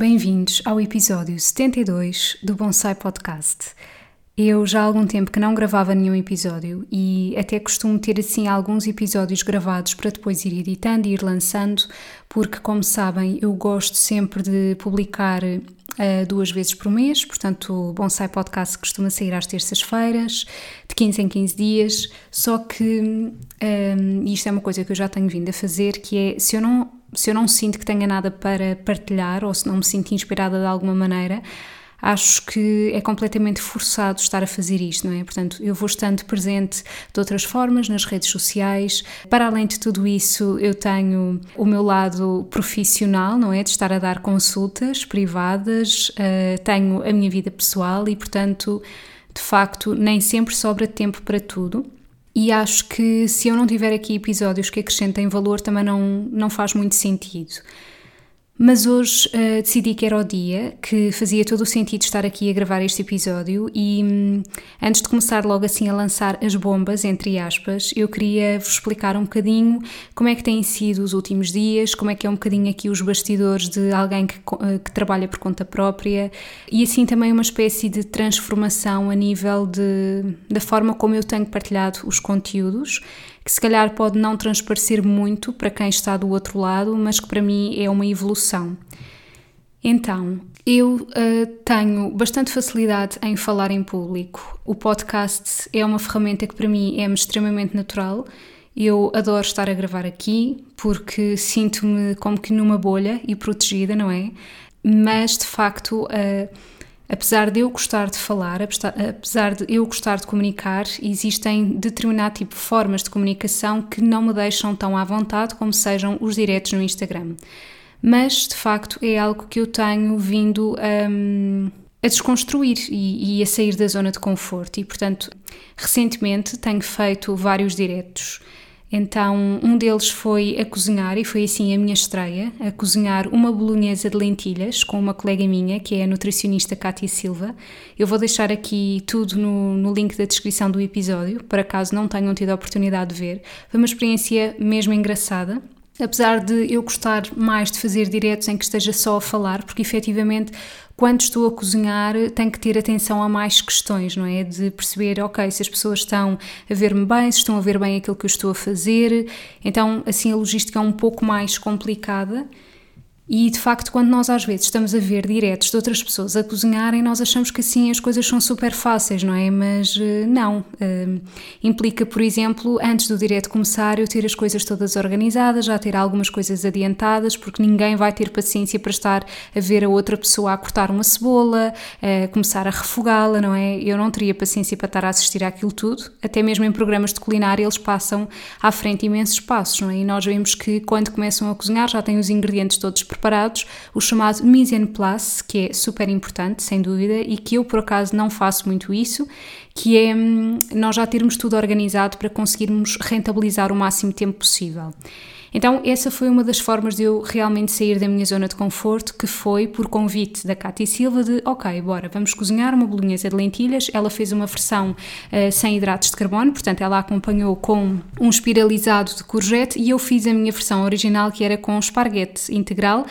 Bem-vindos ao episódio 72 do Bonsai Podcast. Eu já há algum tempo que não gravava nenhum episódio e até costumo ter assim alguns episódios gravados para depois ir editando e ir lançando, porque, como sabem, eu gosto sempre de publicar uh, duas vezes por mês, portanto, o Bonsai Podcast costuma sair às terças-feiras, de 15 em 15 dias. Só que, um, ehm, isto é uma coisa que eu já tenho vindo a fazer, que é se eu não se eu não sinto que tenha nada para partilhar ou se não me sinto inspirada de alguma maneira, acho que é completamente forçado estar a fazer isto, não é? Portanto, eu vou estando presente de outras formas nas redes sociais. Para além de tudo isso, eu tenho o meu lado profissional, não é? De estar a dar consultas privadas, uh, tenho a minha vida pessoal e, portanto, de facto, nem sempre sobra tempo para tudo. E acho que se eu não tiver aqui episódios que acrescentem valor, também não, não faz muito sentido. Mas hoje uh, decidi que era o dia, que fazia todo o sentido estar aqui a gravar este episódio e um, antes de começar logo assim a lançar as bombas, entre aspas, eu queria vos explicar um bocadinho como é que têm sido os últimos dias, como é que é um bocadinho aqui os bastidores de alguém que, uh, que trabalha por conta própria e assim também uma espécie de transformação a nível de, da forma como eu tenho partilhado os conteúdos que se calhar pode não transparecer muito para quem está do outro lado, mas que para mim é uma evolução. Então, eu uh, tenho bastante facilidade em falar em público. O podcast é uma ferramenta que para mim é extremamente natural. Eu adoro estar a gravar aqui porque sinto-me como que numa bolha e protegida, não é? Mas de facto. Uh, apesar de eu gostar de falar, apesar de eu gostar de comunicar, existem determinado tipo de formas de comunicação que não me deixam tão à vontade como sejam os diretos no Instagram. Mas de facto é algo que eu tenho vindo um, a desconstruir e, e a sair da zona de conforto, e portanto, recentemente tenho feito vários diretos. Então, um deles foi a cozinhar, e foi assim a minha estreia, a cozinhar uma bolonhesa de lentilhas com uma colega minha, que é a nutricionista Cátia Silva. Eu vou deixar aqui tudo no, no link da descrição do episódio, para caso não tenham tido a oportunidade de ver. Foi uma experiência mesmo engraçada. Apesar de eu gostar mais de fazer diretos em que esteja só a falar, porque efetivamente quando estou a cozinhar, tenho que ter atenção a mais questões, não é? De perceber, ok, se as pessoas estão a ver-me bem, se estão a ver bem aquilo que eu estou a fazer. Então, assim, a logística é um pouco mais complicada. E de facto, quando nós às vezes estamos a ver diretos de outras pessoas a cozinharem, nós achamos que assim as coisas são super fáceis, não é? Mas uh, não. Uh, implica, por exemplo, antes do direto começar, eu ter as coisas todas organizadas, já ter algumas coisas adiantadas, porque ninguém vai ter paciência para estar a ver a outra pessoa a cortar uma cebola, a começar a refogá-la, não é? Eu não teria paciência para estar a assistir àquilo tudo. Até mesmo em programas de culinária, eles passam à frente imensos passos, não é? E nós vemos que quando começam a cozinhar já têm os ingredientes todos preparados preparados, o chamado mise en place, que é super importante, sem dúvida, e que eu por acaso não faço muito isso, que é hum, nós já termos tudo organizado para conseguirmos rentabilizar o máximo tempo possível. Então, essa foi uma das formas de eu realmente sair da minha zona de conforto, que foi por convite da Cátia Silva de, ok, bora, vamos cozinhar uma bolinhesa de lentilhas. Ela fez uma versão uh, sem hidratos de carbono, portanto, ela acompanhou com um espiralizado de courgette e eu fiz a minha versão original, que era com esparguete integral.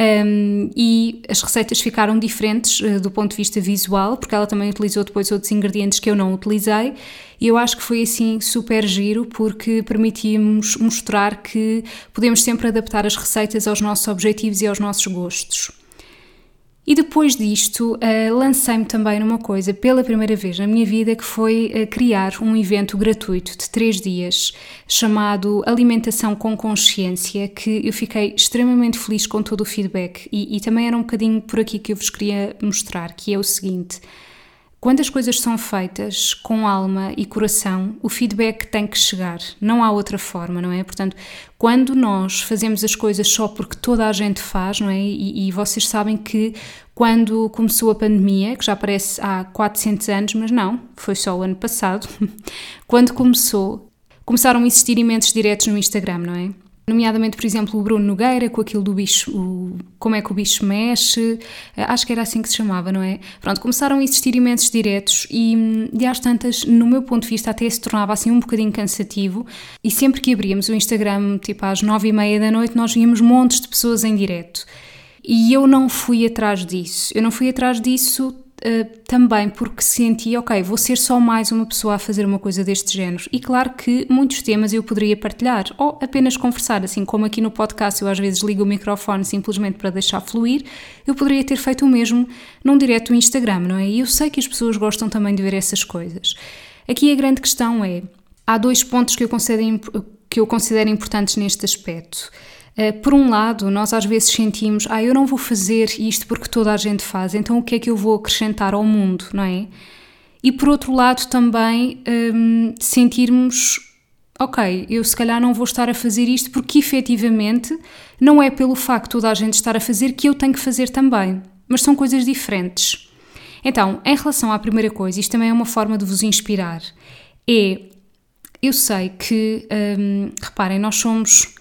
Um, e as receitas ficaram diferentes uh, do ponto de vista visual, porque ela também utilizou depois outros ingredientes que eu não utilizei, e eu acho que foi assim super giro, porque permitimos mostrar que podemos sempre adaptar as receitas aos nossos objetivos e aos nossos gostos. E depois disto, uh, lancei-me também numa coisa pela primeira vez na minha vida que foi uh, criar um evento gratuito de três dias chamado Alimentação com Consciência, que eu fiquei extremamente feliz com todo o feedback e, e também era um bocadinho por aqui que eu vos queria mostrar, que é o seguinte. Quando as coisas são feitas com alma e coração, o feedback tem que chegar. Não há outra forma, não é? Portanto, quando nós fazemos as coisas só porque toda a gente faz, não é? E, e vocês sabem que quando começou a pandemia, que já parece há 400 anos, mas não, foi só o ano passado, quando começou, começaram a existir imensos diretos no Instagram, não é? Nomeadamente, por exemplo, o Bruno Nogueira, com aquilo do bicho, o, como é que o bicho mexe, eh, acho que era assim que se chamava, não é? Pronto, começaram a existir imensos diretos e, de às tantas, no meu ponto de vista, até se tornava assim um bocadinho cansativo. E sempre que abríamos o Instagram, tipo às nove e meia da noite, nós víamos montes de pessoas em direto. E eu não fui atrás disso. Eu não fui atrás disso Uh, também porque senti, ok, vou ser só mais uma pessoa a fazer uma coisa deste género. E claro que muitos temas eu poderia partilhar ou apenas conversar, assim como aqui no podcast eu às vezes ligo o microfone simplesmente para deixar fluir, eu poderia ter feito o mesmo num direto no Instagram, não é? E eu sei que as pessoas gostam também de ver essas coisas. Aqui a grande questão é: há dois pontos que eu considero, que eu considero importantes neste aspecto. Eh, por um lado, nós às vezes sentimos, ah, eu não vou fazer isto porque toda a gente faz, então o que é que eu vou acrescentar ao mundo, não é? E por outro lado, também um, sentirmos, ok, eu se calhar não vou estar a fazer isto porque efetivamente não é pelo facto de toda a gente estar a fazer que eu tenho que fazer também, mas são coisas diferentes. Então, em relação à primeira coisa, isto também é uma forma de vos inspirar. É, eu sei que, um, reparem, nós somos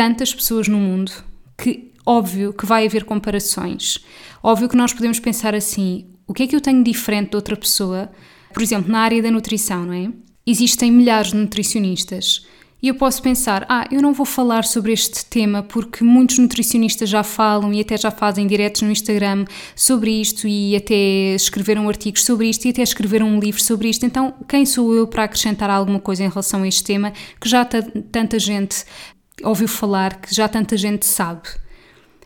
tantas pessoas no mundo que, óbvio, que vai haver comparações. Óbvio que nós podemos pensar assim: o que é que eu tenho diferente de outra pessoa? Por exemplo, na área da nutrição, não é? Existem milhares de nutricionistas. E eu posso pensar, ah, eu não vou falar sobre este tema porque muitos nutricionistas já falam e até já fazem diretos no Instagram sobre isto e até escreveram artigos sobre isto e até escreveram um livro sobre isto. Então, quem sou eu para acrescentar alguma coisa em relação a este tema que já tanta gente ouviu falar, que já tanta gente sabe.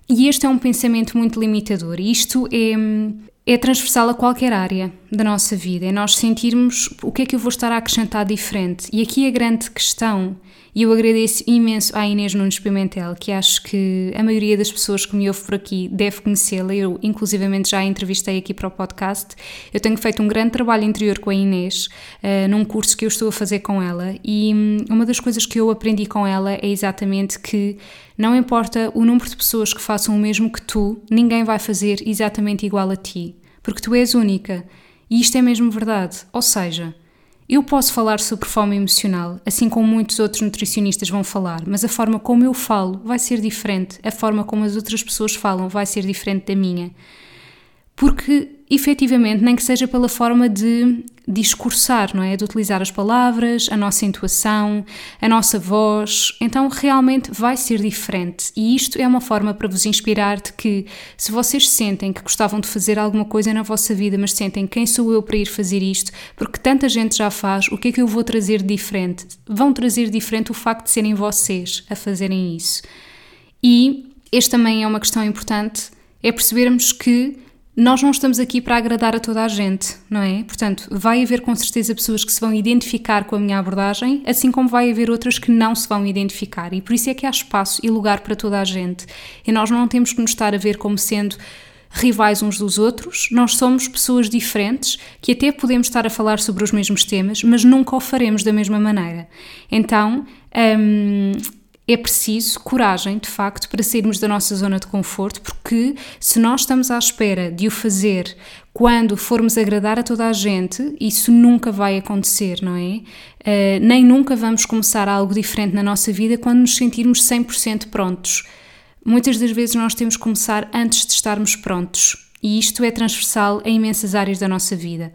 E este é um pensamento muito limitador. Isto é, é transversal a qualquer área da nossa vida. É nós sentirmos o que é que eu vou estar a acrescentar diferente. E aqui a grande questão e eu agradeço imenso à Inês Nunes Pimentel, que acho que a maioria das pessoas que me ouve por aqui deve conhecê-la. Eu, inclusivamente, já a entrevistei aqui para o podcast. Eu tenho feito um grande trabalho interior com a Inês, uh, num curso que eu estou a fazer com ela, e um, uma das coisas que eu aprendi com ela é exatamente que não importa o número de pessoas que façam o mesmo que tu, ninguém vai fazer exatamente igual a ti, porque tu és única. E isto é mesmo verdade. Ou seja, eu posso falar sobre fome emocional, assim como muitos outros nutricionistas vão falar, mas a forma como eu falo vai ser diferente, a forma como as outras pessoas falam vai ser diferente da minha. Porque efetivamente, nem que seja pela forma de discursar, não é? De utilizar as palavras, a nossa intuação, a nossa voz. Então, realmente vai ser diferente. E isto é uma forma para vos inspirar de que, se vocês sentem que gostavam de fazer alguma coisa na vossa vida, mas sentem quem sou eu para ir fazer isto, porque tanta gente já faz, o que é que eu vou trazer diferente? Vão trazer diferente o facto de serem vocês a fazerem isso. E este também é uma questão importante, é percebermos que nós não estamos aqui para agradar a toda a gente, não é? Portanto, vai haver com certeza pessoas que se vão identificar com a minha abordagem, assim como vai haver outras que não se vão identificar. E por isso é que há espaço e lugar para toda a gente. E nós não temos que nos estar a ver como sendo rivais uns dos outros, nós somos pessoas diferentes que até podemos estar a falar sobre os mesmos temas, mas nunca o faremos da mesma maneira. Então, hum, é preciso coragem, de facto, para sairmos da nossa zona de conforto, porque se nós estamos à espera de o fazer quando formos agradar a toda a gente, isso nunca vai acontecer, não é? Uh, nem nunca vamos começar algo diferente na nossa vida quando nos sentirmos 100% prontos. Muitas das vezes nós temos que começar antes de estarmos prontos, e isto é transversal em imensas áreas da nossa vida.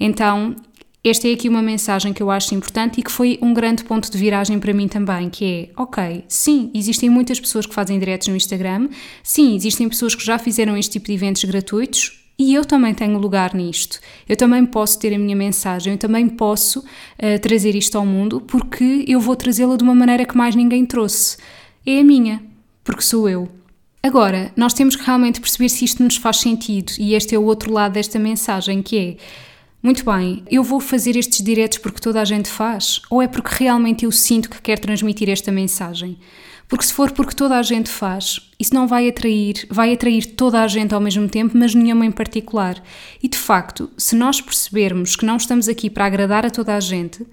Então, esta é aqui uma mensagem que eu acho importante e que foi um grande ponto de viragem para mim também, que é, ok, sim, existem muitas pessoas que fazem diretos no Instagram, sim, existem pessoas que já fizeram este tipo de eventos gratuitos, e eu também tenho lugar nisto. Eu também posso ter a minha mensagem, eu também posso uh, trazer isto ao mundo, porque eu vou trazê-la de uma maneira que mais ninguém trouxe. É a minha, porque sou eu. Agora, nós temos que realmente perceber se isto nos faz sentido, e este é o outro lado desta mensagem, que é Muito bem, eu vou fazer estes diretos porque toda a gente faz? Ou é porque realmente eu sinto que quero transmitir esta mensagem? Porque se for porque toda a gente faz, isso não vai atrair, vai atrair toda a gente ao mesmo tempo, mas nenhuma em particular. E de facto, se nós percebermos que não estamos aqui para agradar a toda a gente,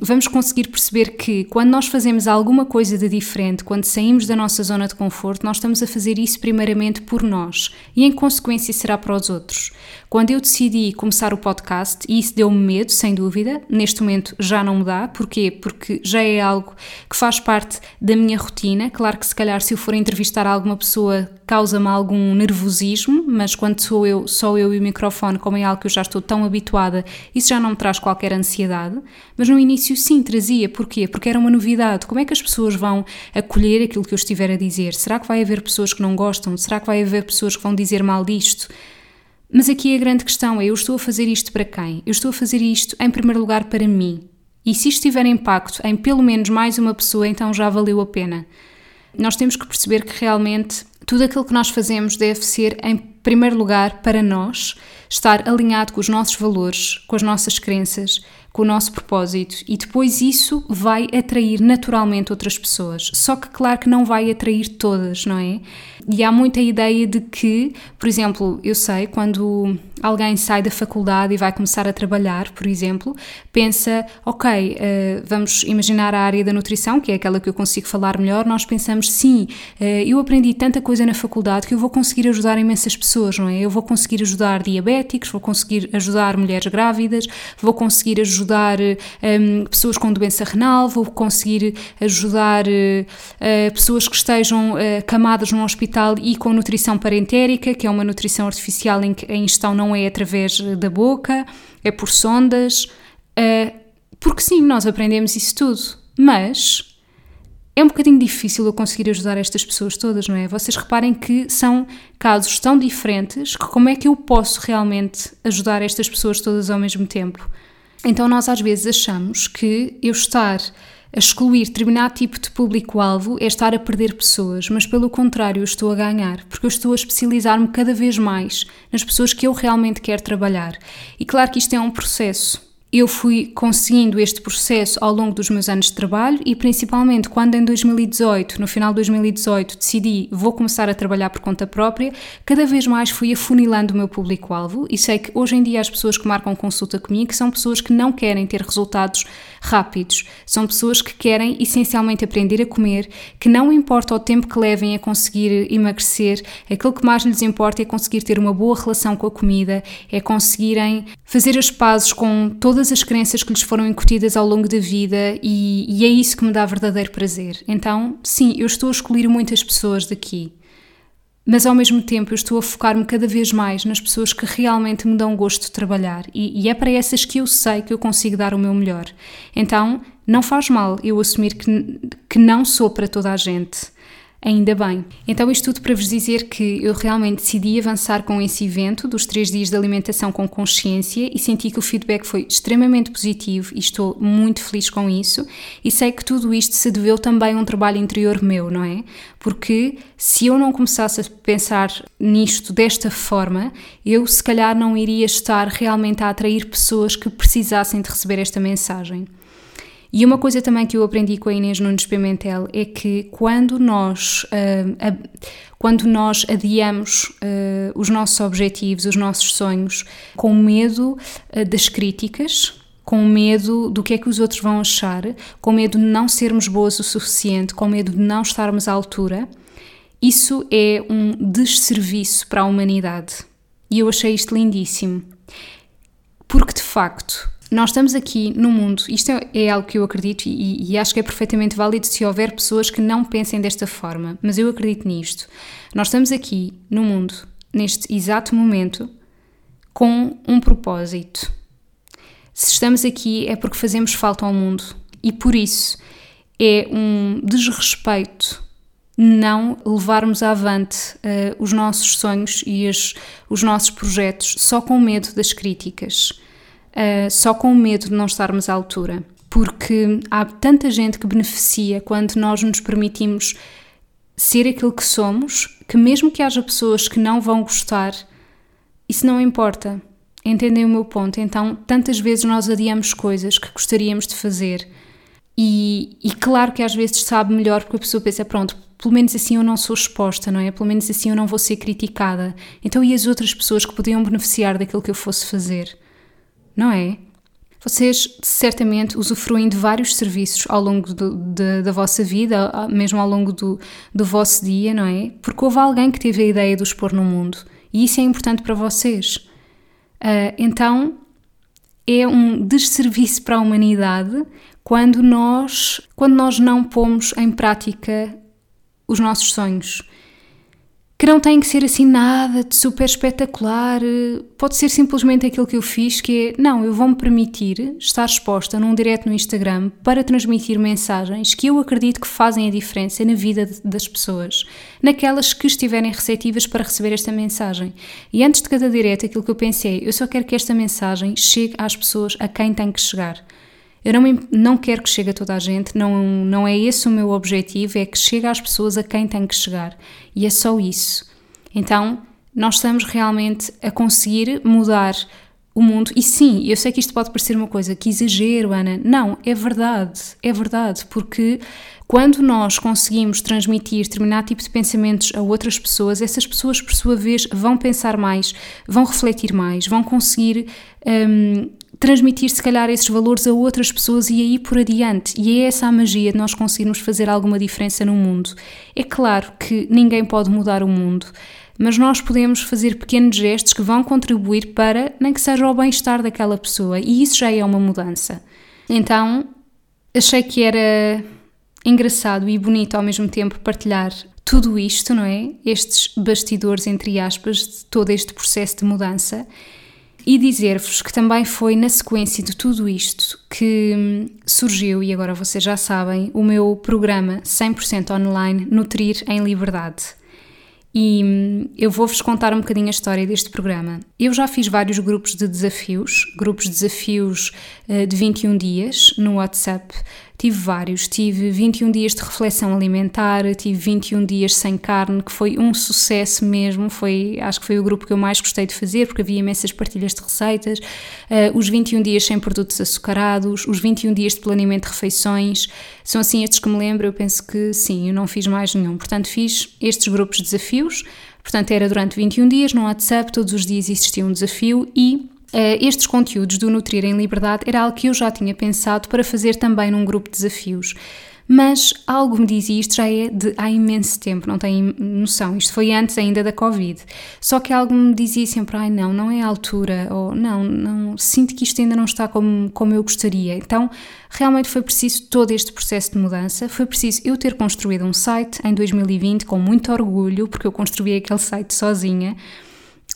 vamos conseguir perceber que quando nós fazemos alguma coisa de diferente, quando saímos da nossa zona de conforto, nós estamos a fazer isso primeiramente por nós e em consequência será para os outros. Quando eu decidi começar o podcast, e isso deu-me medo, sem dúvida, neste momento já não me dá, porquê? Porque já é algo que faz parte da minha rotina. Claro que se calhar se eu for entrevistar alguma pessoa causa-me algum nervosismo, mas quando sou eu, só eu e o microfone, como é algo que eu já estou tão habituada, isso já não me traz qualquer ansiedade. Mas no início sim, trazia. Porquê? Porque era uma novidade. Como é que as pessoas vão acolher aquilo que eu estiver a dizer? Será que vai haver pessoas que não gostam? Será que vai haver pessoas que vão dizer mal disto? Mas aqui a grande questão é: eu estou a fazer isto para quem? Eu estou a fazer isto, em primeiro lugar, para mim. E se isto tiver impacto em pelo menos mais uma pessoa, então já valeu a pena. Nós temos que perceber que realmente tudo aquilo que nós fazemos deve ser, em primeiro lugar, para nós, estar alinhado com os nossos valores, com as nossas crenças, com o nosso propósito e depois isso vai atrair naturalmente outras pessoas. Só que, claro, que não vai atrair todas, não é? E há muita ideia de que, por exemplo, eu sei quando alguém sai da faculdade e vai começar a trabalhar, por exemplo, pensa, ok, uh, vamos imaginar a área da nutrição, que é aquela que eu consigo falar melhor, nós pensamos, sim, uh, eu aprendi tanta coisa na faculdade que eu vou conseguir ajudar imensas pessoas, não é? Eu vou conseguir ajudar diabéticos, vou conseguir ajudar mulheres grávidas, vou conseguir ajudar um, ehm, pessoas com doença renal, vou conseguir ajudar uh, pessoas que estejam camadas num hospital e com nutrição parentérica, que é uma nutrição artificial em que a ingestão não é através da boca, é por sondas, uh, porque sim, nós aprendemos isso tudo, mas é um bocadinho difícil eu conseguir ajudar estas pessoas todas, não é? Vocês reparem que são casos tão diferentes que como é que eu posso realmente ajudar estas pessoas todas ao mesmo tempo? Então nós às vezes achamos que eu estar excluir determinado tipo de público-alvo é estar a perder pessoas, mas pelo contrário, eu estou a ganhar, porque eu estou a especializar-me cada vez mais nas pessoas que eu realmente quero trabalhar. E claro que isto é um processo eu fui conseguindo este processo ao longo dos meus anos de trabalho e principalmente quando em 2018, no final de 2018, decidi vou começar a trabalhar por conta própria, cada vez mais fui afunilando o meu público-alvo e sei que hoje em dia as pessoas que marcam consulta comigo são pessoas que não querem ter resultados rápidos, são pessoas que querem essencialmente aprender a comer, que não importa o tempo que levem a conseguir emagrecer, aquilo que mais lhes importa é conseguir ter uma boa relação com a comida, é conseguirem fazer as pazes com todas todas as crenças que lhes foram incutidas ao longo da vida e, e é isso que me dá verdadeiro prazer. Então, sim, eu estou a escolher muitas pessoas daqui, mas ao mesmo tempo eu estou a focar-me cada vez mais nas pessoas que realmente me dão gosto de trabalhar e, e, é para essas que eu sei que eu consigo dar o meu melhor. Então, não faz mal eu assumir que, que não sou para toda a gente. Ainda bem. Então, isto tudo para vos dizer que eu realmente decidi avançar com esse evento dos três dias de alimentação com consciência e senti que o feedback foi extremamente positivo e estou muito feliz com isso. E sei que tudo isto se deveu também a um trabalho interior meu, não é? Porque se eu não começasse a pensar nisto desta forma, eu se calhar não iria estar realmente a atrair pessoas que precisassem de receber esta mensagem. E uma coisa também que eu aprendi com a Inês Nunes Pimentel é que quando nós, uh, quando nós adiamos uh, os nossos objetivos, os nossos sonhos, com medo uh, das críticas, com medo do que é que os outros vão achar, com medo de não sermos boas o suficiente, com medo de não estarmos à altura, isso é um desserviço para a humanidade. E eu achei isto lindíssimo. Porque de facto, nós estamos aqui no mundo, isto é, é algo que eu acredito e, e, acho que é perfeitamente válido se houver pessoas que não pensem desta forma, mas eu acredito nisto. Nós estamos aqui no mundo, neste exato momento, com um propósito. Se estamos aqui é porque fazemos falta ao mundo e por isso é um desrespeito não levarmos avante uh, os nossos sonhos e as, os nossos projetos só com medo das críticas uh, só com medo de não estarmos à altura. Porque há tanta gente que beneficia quando nós nos permitimos ser aquilo que somos, que mesmo que haja pessoas que não vão gostar, isso não importa. Entendem o meu ponto? Então, tantas vezes nós adiamos coisas que gostaríamos de fazer. E, e, claro que às vezes sabe melhor porque a pessoa pensa, pronto, pelo menos assim eu não sou exposta, não é? Pelo menos assim eu não vou ser criticada. Então, e as outras pessoas que podiam beneficiar daquilo que eu fosse fazer? Não é? Vocês certamente usufruem de vários serviços ao longo do, de, da vossa vida, mesmo ao longo do, do vosso dia, não é? Porque houve alguém que teve a ideia de os pôr no mundo e isso é importante para vocês. Uh, então é um desserviço para a humanidade quando nós, quando nós não pomos em prática os nossos sonhos que não tem que ser assim nada de super espetacular, pode ser simplesmente aquilo que eu fiz, que é, não, eu vou-me permitir estar exposta num direct no Instagram para transmitir mensagens que eu acredito que fazem a diferença na vida das pessoas, naquelas que estiverem receptivas para receber esta mensagem. E antes de cada direct, aquilo que eu pensei, eu só quero que esta mensagem chegue às pessoas a quem tem que chegar. Eu não, não quero que chegue a toda a gente, não, não é esse o meu objetivo, é que chegue às pessoas a quem tem que chegar. E é só isso. Então, nós estamos realmente a conseguir mudar o mundo. E sim, eu sei que isto pode parecer uma coisa que exagero, Ana. Não, é verdade, é verdade, porque quando nós conseguimos transmitir determinado tipo de pensamentos a outras pessoas, essas pessoas, por sua vez, vão pensar mais, vão refletir mais, vão conseguir um, transmitir, se calhar, esses valores a outras pessoas e aí por adiante. E é essa a magia de nós conseguirmos fazer alguma diferença no mundo. É claro que ninguém pode mudar o mundo, mas nós podemos fazer pequenos gestos que vão contribuir para, nem que seja o bem-estar daquela pessoa, e isso já é uma mudança. Então, achei que era engraçado e bonito ao mesmo tempo partilhar tudo isto, não é? Estes bastidores, entre aspas, de todo este processo de mudança e dizer-vos que também foi na sequência de tudo isto que hum, surgiu, e agora vocês já sabem, o meu programa 100% online Nutrir em Liberdade. E hum, eu vou-vos contar um bocadinho a história deste programa. Eu já fiz vários grupos de desafios, grupos de desafios uh, de 21 dias no WhatsApp, Tive vários, tive 21 dias de reflexão alimentar, tive 21 dias sem carne, que foi um sucesso mesmo, foi, acho que foi o grupo que eu mais gostei de fazer, porque havia imensas partilhas de receitas, uh, os 21 dias sem produtos açucarados, os 21 dias de planeamento de refeições, são assim estes que me lembro, eu penso que sim, eu não fiz mais nenhum, portanto fiz estes grupos de desafios, portanto era durante 21 dias no WhatsApp, todos os dias existia um desafio e estes conteúdos do Nutrir em Liberdade era algo que eu já tinha pensado para fazer também num grupo de desafios. Mas algo me dizia, isto já é de há imenso tempo, não tenho noção, isto foi antes ainda da Covid. Só que algo me dizia sempre, ai não, não é a altura, ou não, não, sinto que isto ainda não está como, como eu gostaria. Então, realmente foi preciso todo este processo de mudança, foi preciso eu ter construído um site em 2020 com muito orgulho, porque eu construí aquele site sozinha,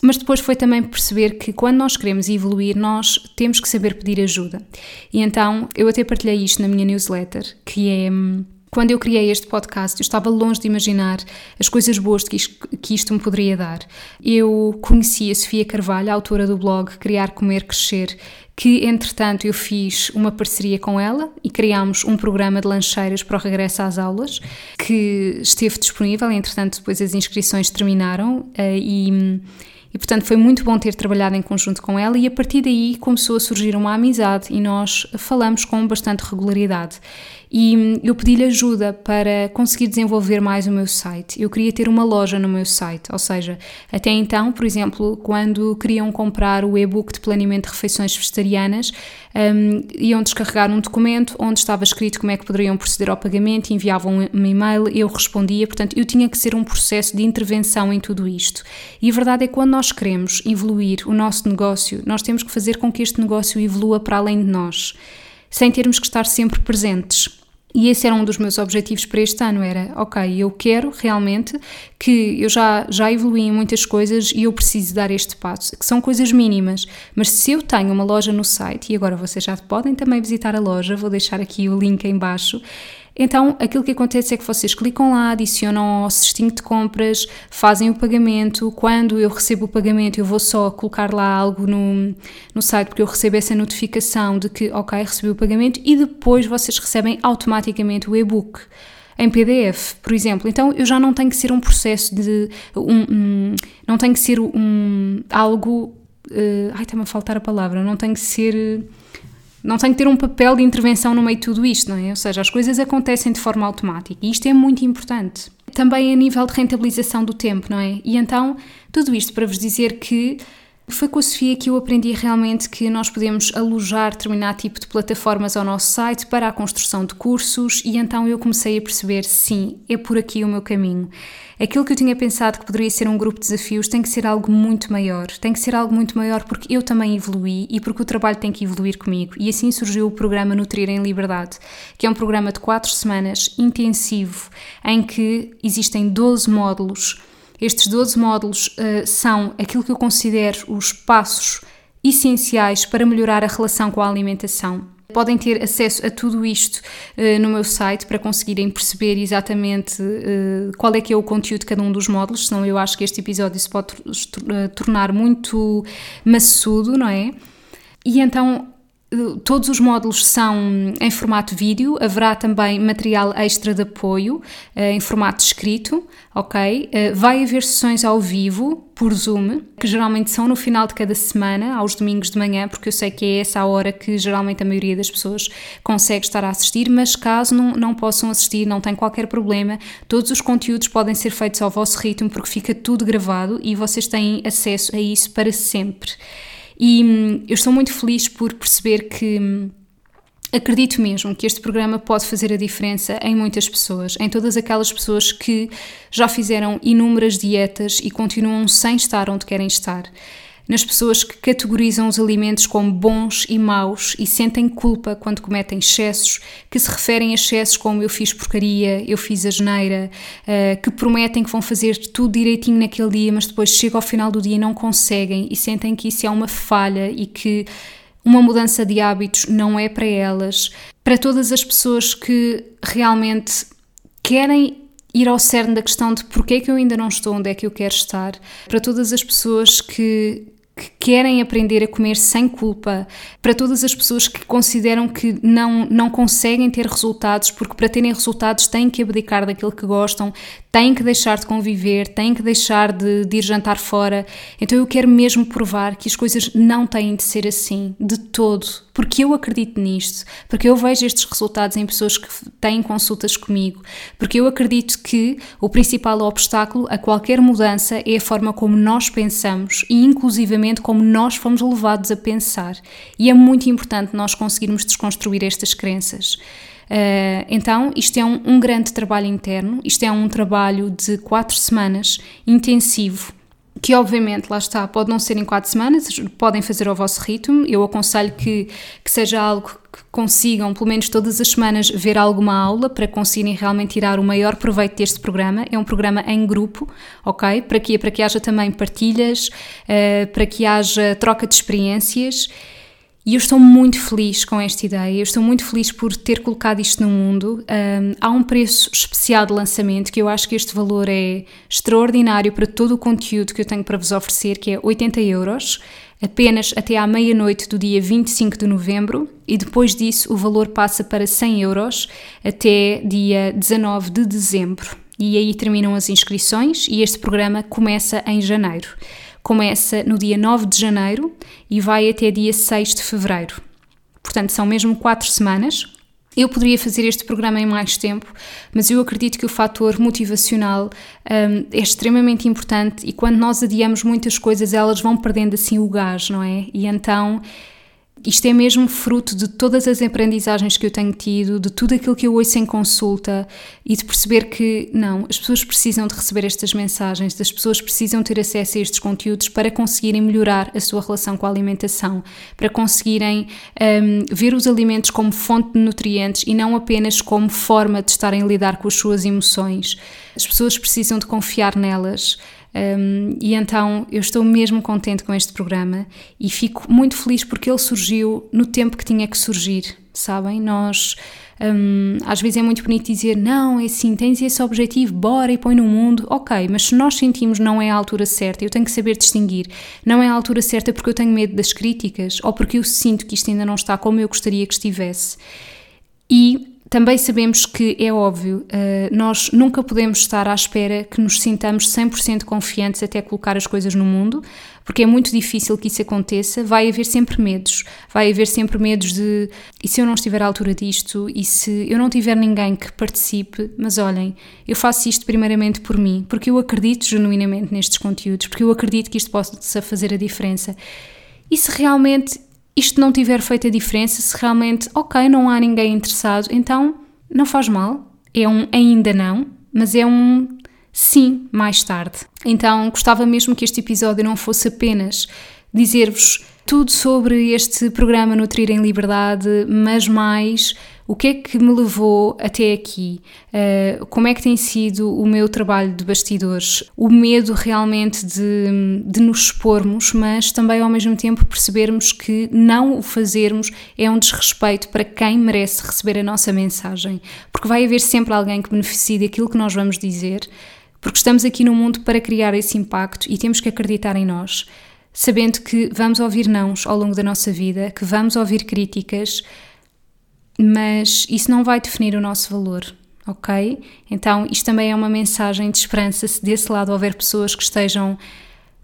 mas depois foi também perceber que quando nós queremos evoluir, nós temos que saber pedir ajuda. E então eu até partilhei isto na minha newsletter, que é hum, quando eu criei este podcast, eu estava longe de imaginar as coisas boas que isto, que isto me poderia dar. Eu conheci a Sofia Carvalho, a autora do blog Criar, Comer, Crescer, que entretanto eu fiz uma parceria com ela e criámos um programa de lancheiras para o regresso às aulas, que esteve disponível, entretanto depois as inscrições terminaram eh, e hum, e portanto foi muito bom ter trabalhado em conjunto com ela e a partir daí começou a surgir uma amizade e nós falamos com bastante regularidade e eu pedi-lhe ajuda para conseguir desenvolver mais o meu site. Eu queria ter uma loja no meu site, ou seja, até então, por exemplo, quando queriam comprar o e-book de planeamento de refeições vegetarianas, um, iam descarregar um documento onde estava escrito como é que poderiam proceder ao pagamento, enviavam um e-mail, eu respondia, portanto, eu tinha que ser um processo de intervenção em tudo isto. E a verdade é que quando nós queremos evoluir o nosso negócio, nós temos que fazer com que este negócio evolua para além de nós sem termos que estar sempre presentes. E esse era um dos meus objetivos para este ano, era, ok, eu quero realmente que eu já, já evolui em muitas coisas e eu preciso dar este passo, que são coisas mínimas, mas se eu tenho uma loja no site, e agora vocês já podem também visitar a loja, vou deixar aqui o link em baixo, então, aquilo que acontece é que vocês clicam lá, adicionam ao cestinho de compras, fazem o pagamento. Quando eu recebo o pagamento, eu vou só colocar lá algo no, no site, porque eu recebo essa notificação de que, ok, recebi o pagamento, e depois vocês recebem automaticamente o e-book em PDF, por exemplo. Então eu já não tenho que ser um processo de um, um não tem que ser um algo Uh, ai, está-me a faltar a palavra, não tenho que ser. Não tenho que ter um papel de intervenção no meio de tudo isto, não é? Ou seja, as coisas acontecem de forma automática e isto é muito importante. Também a nível de rentabilização do tempo, não é? E então, tudo isto para vos dizer que foi com a Sofia que eu aprendi realmente que nós podemos alojar determinado tipo de plataformas ao nosso site para a construção de cursos e então eu comecei a perceber, sim, é por aqui o meu caminho. Aquilo que eu tinha pensado que poderia ser um grupo de desafios tem que ser algo muito maior. Tem que ser algo muito maior porque eu também evoluí e porque o trabalho tem que evoluir comigo. E assim surgiu o programa Nutrir em Liberdade, que é um programa de quatro semanas intensivo em que existem 12 módulos estes 12 módulos uh, são aquilo que eu considero os passos essenciais para melhorar a relação com a alimentação. Podem ter acesso a tudo isto uh, no meu site para conseguirem perceber exatamente uh, qual é que é o conteúdo de cada um dos módulos, senão eu acho que este episódio se pode tornar muito maçudo, não é? E então Todos os módulos são em formato vídeo, haverá também material extra de apoio eh, em formato escrito, ok? Eh, vai haver sessões ao vivo por Zoom, que geralmente são no final de cada semana, aos domingos de manhã, porque eu sei que é essa a hora que geralmente a maioria das pessoas consegue estar a assistir, mas caso não, não possam assistir, não tem qualquer problema, todos os conteúdos podem ser feitos ao vosso ritmo, porque fica tudo gravado e vocês têm acesso a isso para sempre. E hum, eu estou muito feliz por perceber que hum, acredito mesmo que este programa pode fazer a diferença em muitas pessoas, em todas aquelas pessoas que já fizeram inúmeras dietas e continuam sem estar onde querem estar nas pessoas que categorizam os alimentos como bons e maus e sentem culpa quando cometem excessos, que se referem a excessos como eu fiz porcaria, eu fiz a geneira, uh, que prometem que vão fazer tudo direitinho naquele dia, mas depois chega ao final do dia e não conseguem e sentem que isso é uma falha e que uma mudança de hábitos não é para elas. Para todas as pessoas que realmente querem ir ao cerne da questão de porque é que eu ainda não estou onde é que eu quero estar, para todas as pessoas que que querem aprender a comer sem culpa, para todas as pessoas que consideram que não, não conseguem ter resultados, porque para terem resultados têm que abdicar daquilo que gostam, têm que deixar de conviver, têm que deixar de, de ir jantar fora. Então eu quero mesmo provar que as coisas não têm de ser assim, de todo, porque eu acredito nisto, porque eu vejo estes resultados em pessoas que têm consultas comigo, porque eu acredito que o principal obstáculo a qualquer mudança é a forma como nós pensamos e, inclusivamente, como nós fomos levados a pensar. E é muito importante nós conseguirmos desconstruir estas crenças. Uh, então, isto é um, um, grande trabalho interno, isto é um trabalho de quatro semanas intensivo que obviamente, lá está, pode não ser em quatro semanas, podem fazer ao vosso ritmo. Eu aconselho que, que seja algo que consigam, pelo menos todas as semanas, ver alguma aula para conseguirem realmente tirar o maior proveito deste programa. É um programa em grupo, ok? Para que, para que haja também partilhas, uh, para que haja troca de experiências e eu estou muito feliz com esta ideia, eu estou muito feliz por ter colocado isto no mundo. Um, há um preço especial de lançamento que eu acho que este valor é extraordinário para todo o conteúdo que eu tenho para vos oferecer, que é 80 euros, apenas até à meia-noite do dia 25 de novembro, e depois disso o valor passa para 100 euros até dia 19 de dezembro. E aí terminam as inscrições e este programa começa em janeiro começa no dia 9 de janeiro e vai até dia 6 de fevereiro. Portanto, são mesmo quatro semanas. Eu poderia fazer este programa em mais tempo, mas eu acredito que o fator motivacional um, é extremamente importante e quando nós adiamos muitas coisas, elas vão perdendo assim o gás, não é? E então isto é mesmo fruto de todas as aprendizagens que eu tenho tido, de tudo aquilo que eu ouço em consulta e de perceber que, não, as pessoas precisam de receber estas mensagens, as pessoas precisam ter acesso a estes conteúdos para conseguirem melhorar a sua relação com a alimentação, para conseguirem um, ver os alimentos como fonte de nutrientes e não apenas como forma de estarem a lidar com as suas emoções. As pessoas precisam de confiar nelas. Um, e então eu estou mesmo contente com este programa e fico muito feliz porque ele surgiu no tempo que tinha que surgir, sabem? Nós. Um, às vezes é muito bonito dizer não, é assim, tens esse objetivo, bora e põe no mundo. Ok, mas se nós sentimos não é a altura certa, eu tenho que saber distinguir. Não é a altura certa porque eu tenho medo das críticas ou porque eu sinto que isto ainda não está como eu gostaria que estivesse. E também sabemos que é óbvio, uh, nós nunca podemos estar à espera que nos sintamos 100% confiantes até colocar as coisas no mundo, porque é muito difícil que isso aconteça. Vai haver sempre medos, vai haver sempre medos de e se eu não estiver à altura disto, e se eu não tiver ninguém que participe, mas olhem, eu faço isto primeiramente por mim, porque eu acredito genuinamente nestes conteúdos, porque eu acredito que isto possa fazer a diferença. E se realmente isto não tiver feito a diferença, se realmente, ok, não há ninguém interessado, então não faz mal. É um ainda não, mas é um sim mais tarde. Então gostava mesmo que este episódio não fosse apenas dizer-vos tudo sobre este programa Nutrir em Liberdade, mas mais o que é que me levou até aqui? Uh, como é que tem sido o meu trabalho de bastidores? O medo realmente de, de nos expormos, mas também ao mesmo tempo percebermos que não o fazermos é um desrespeito para quem merece receber a nossa mensagem. Porque vai haver sempre alguém que beneficie daquilo que nós vamos dizer, porque estamos aqui no mundo para criar esse impacto e temos que acreditar em nós. Sabendo que vamos ouvir nãos ao longo da nossa vida, que vamos ouvir críticas, mas isso não vai definir o nosso valor, ok? Então, isto também é uma mensagem de esperança se desse lado houver pessoas que estejam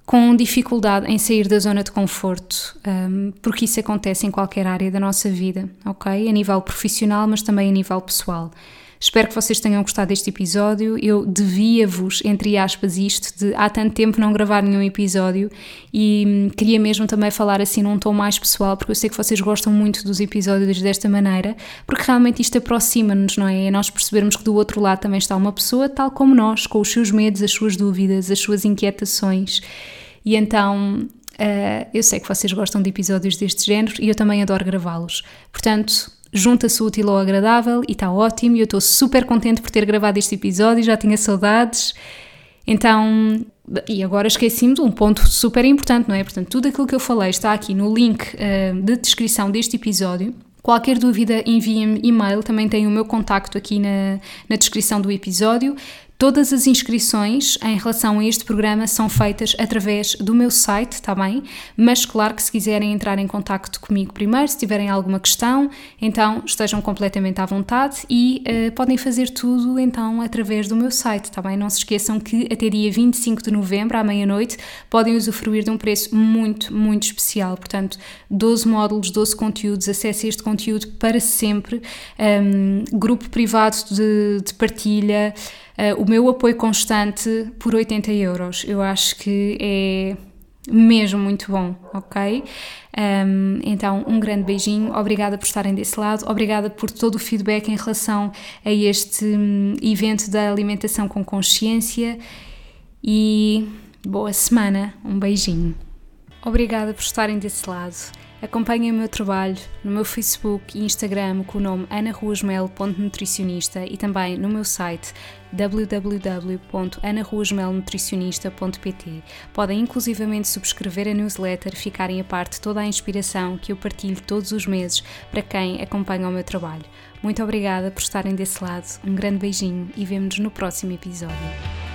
com dificuldade em sair da zona de conforto, um, porque isso acontece em qualquer área da nossa vida, ok? A nível profissional, mas também a nível pessoal. Espero que vocês tenham gostado deste episódio. Eu devia-vos, entre aspas, isto de há tanto tempo não gravar nenhum episódio e hum, queria mesmo também falar assim num tom mais pessoal, porque eu sei que vocês gostam muito dos episódios desta maneira, porque realmente isto aproxima-nos, não é? É nós percebermos que do outro lado também está uma pessoa tal como nós, com os seus medos, as suas dúvidas, as suas inquietações. E então Uh, eu sei que vocês gostam de episódios deste género e eu também adoro gravá-los. Portanto, junta-se útil ao agradável e está ótimo. E eu estou super contente por ter gravado este episódio, já tinha saudades. Então, e agora esqueci-me de um ponto super importante, não é? Portanto, tudo aquilo que eu falei está aqui no link uh, de descrição deste episódio. Qualquer dúvida, enviem-me e-mail, também tem o meu contacto aqui na, na descrição do episódio. Todas as inscrições em relação a este programa são feitas através do meu site, está bem? Mas claro que se quiserem entrar em contato comigo primeiro, se tiverem alguma questão, então estejam completamente à vontade e uh, podem fazer tudo então através do meu site, está bem? Não se esqueçam que até dia 25 de novembro, à meia-noite, podem usufruir de um preço muito, muito especial. Portanto, 12 módulos, 12 conteúdos, acesso a este conteúdo para sempre, um, grupo privado de, de partilha uh, o meu apoio constante por 80 euros. Eu acho que é mesmo muito bom, ok? Um, então, um grande beijinho, obrigada por estarem desse lado, obrigada por todo o feedback em relação a este um, evento da alimentação com consciência e boa semana, um beijinho. Obrigada por estarem desse lado. Acompanhem o meu trabalho no meu Facebook e Instagram com o nome anaruasmel.nutricionista e também no meu site www.anaruasmelnutricionista.pt. Podem inclusivamente subscrever a newsletter, ficarem a parte toda a inspiração que eu partilho todos os meses para quem acompanha o meu trabalho. Muito obrigada por estarem desse lado, um grande beijinho e vemo-nos no próximo episódio.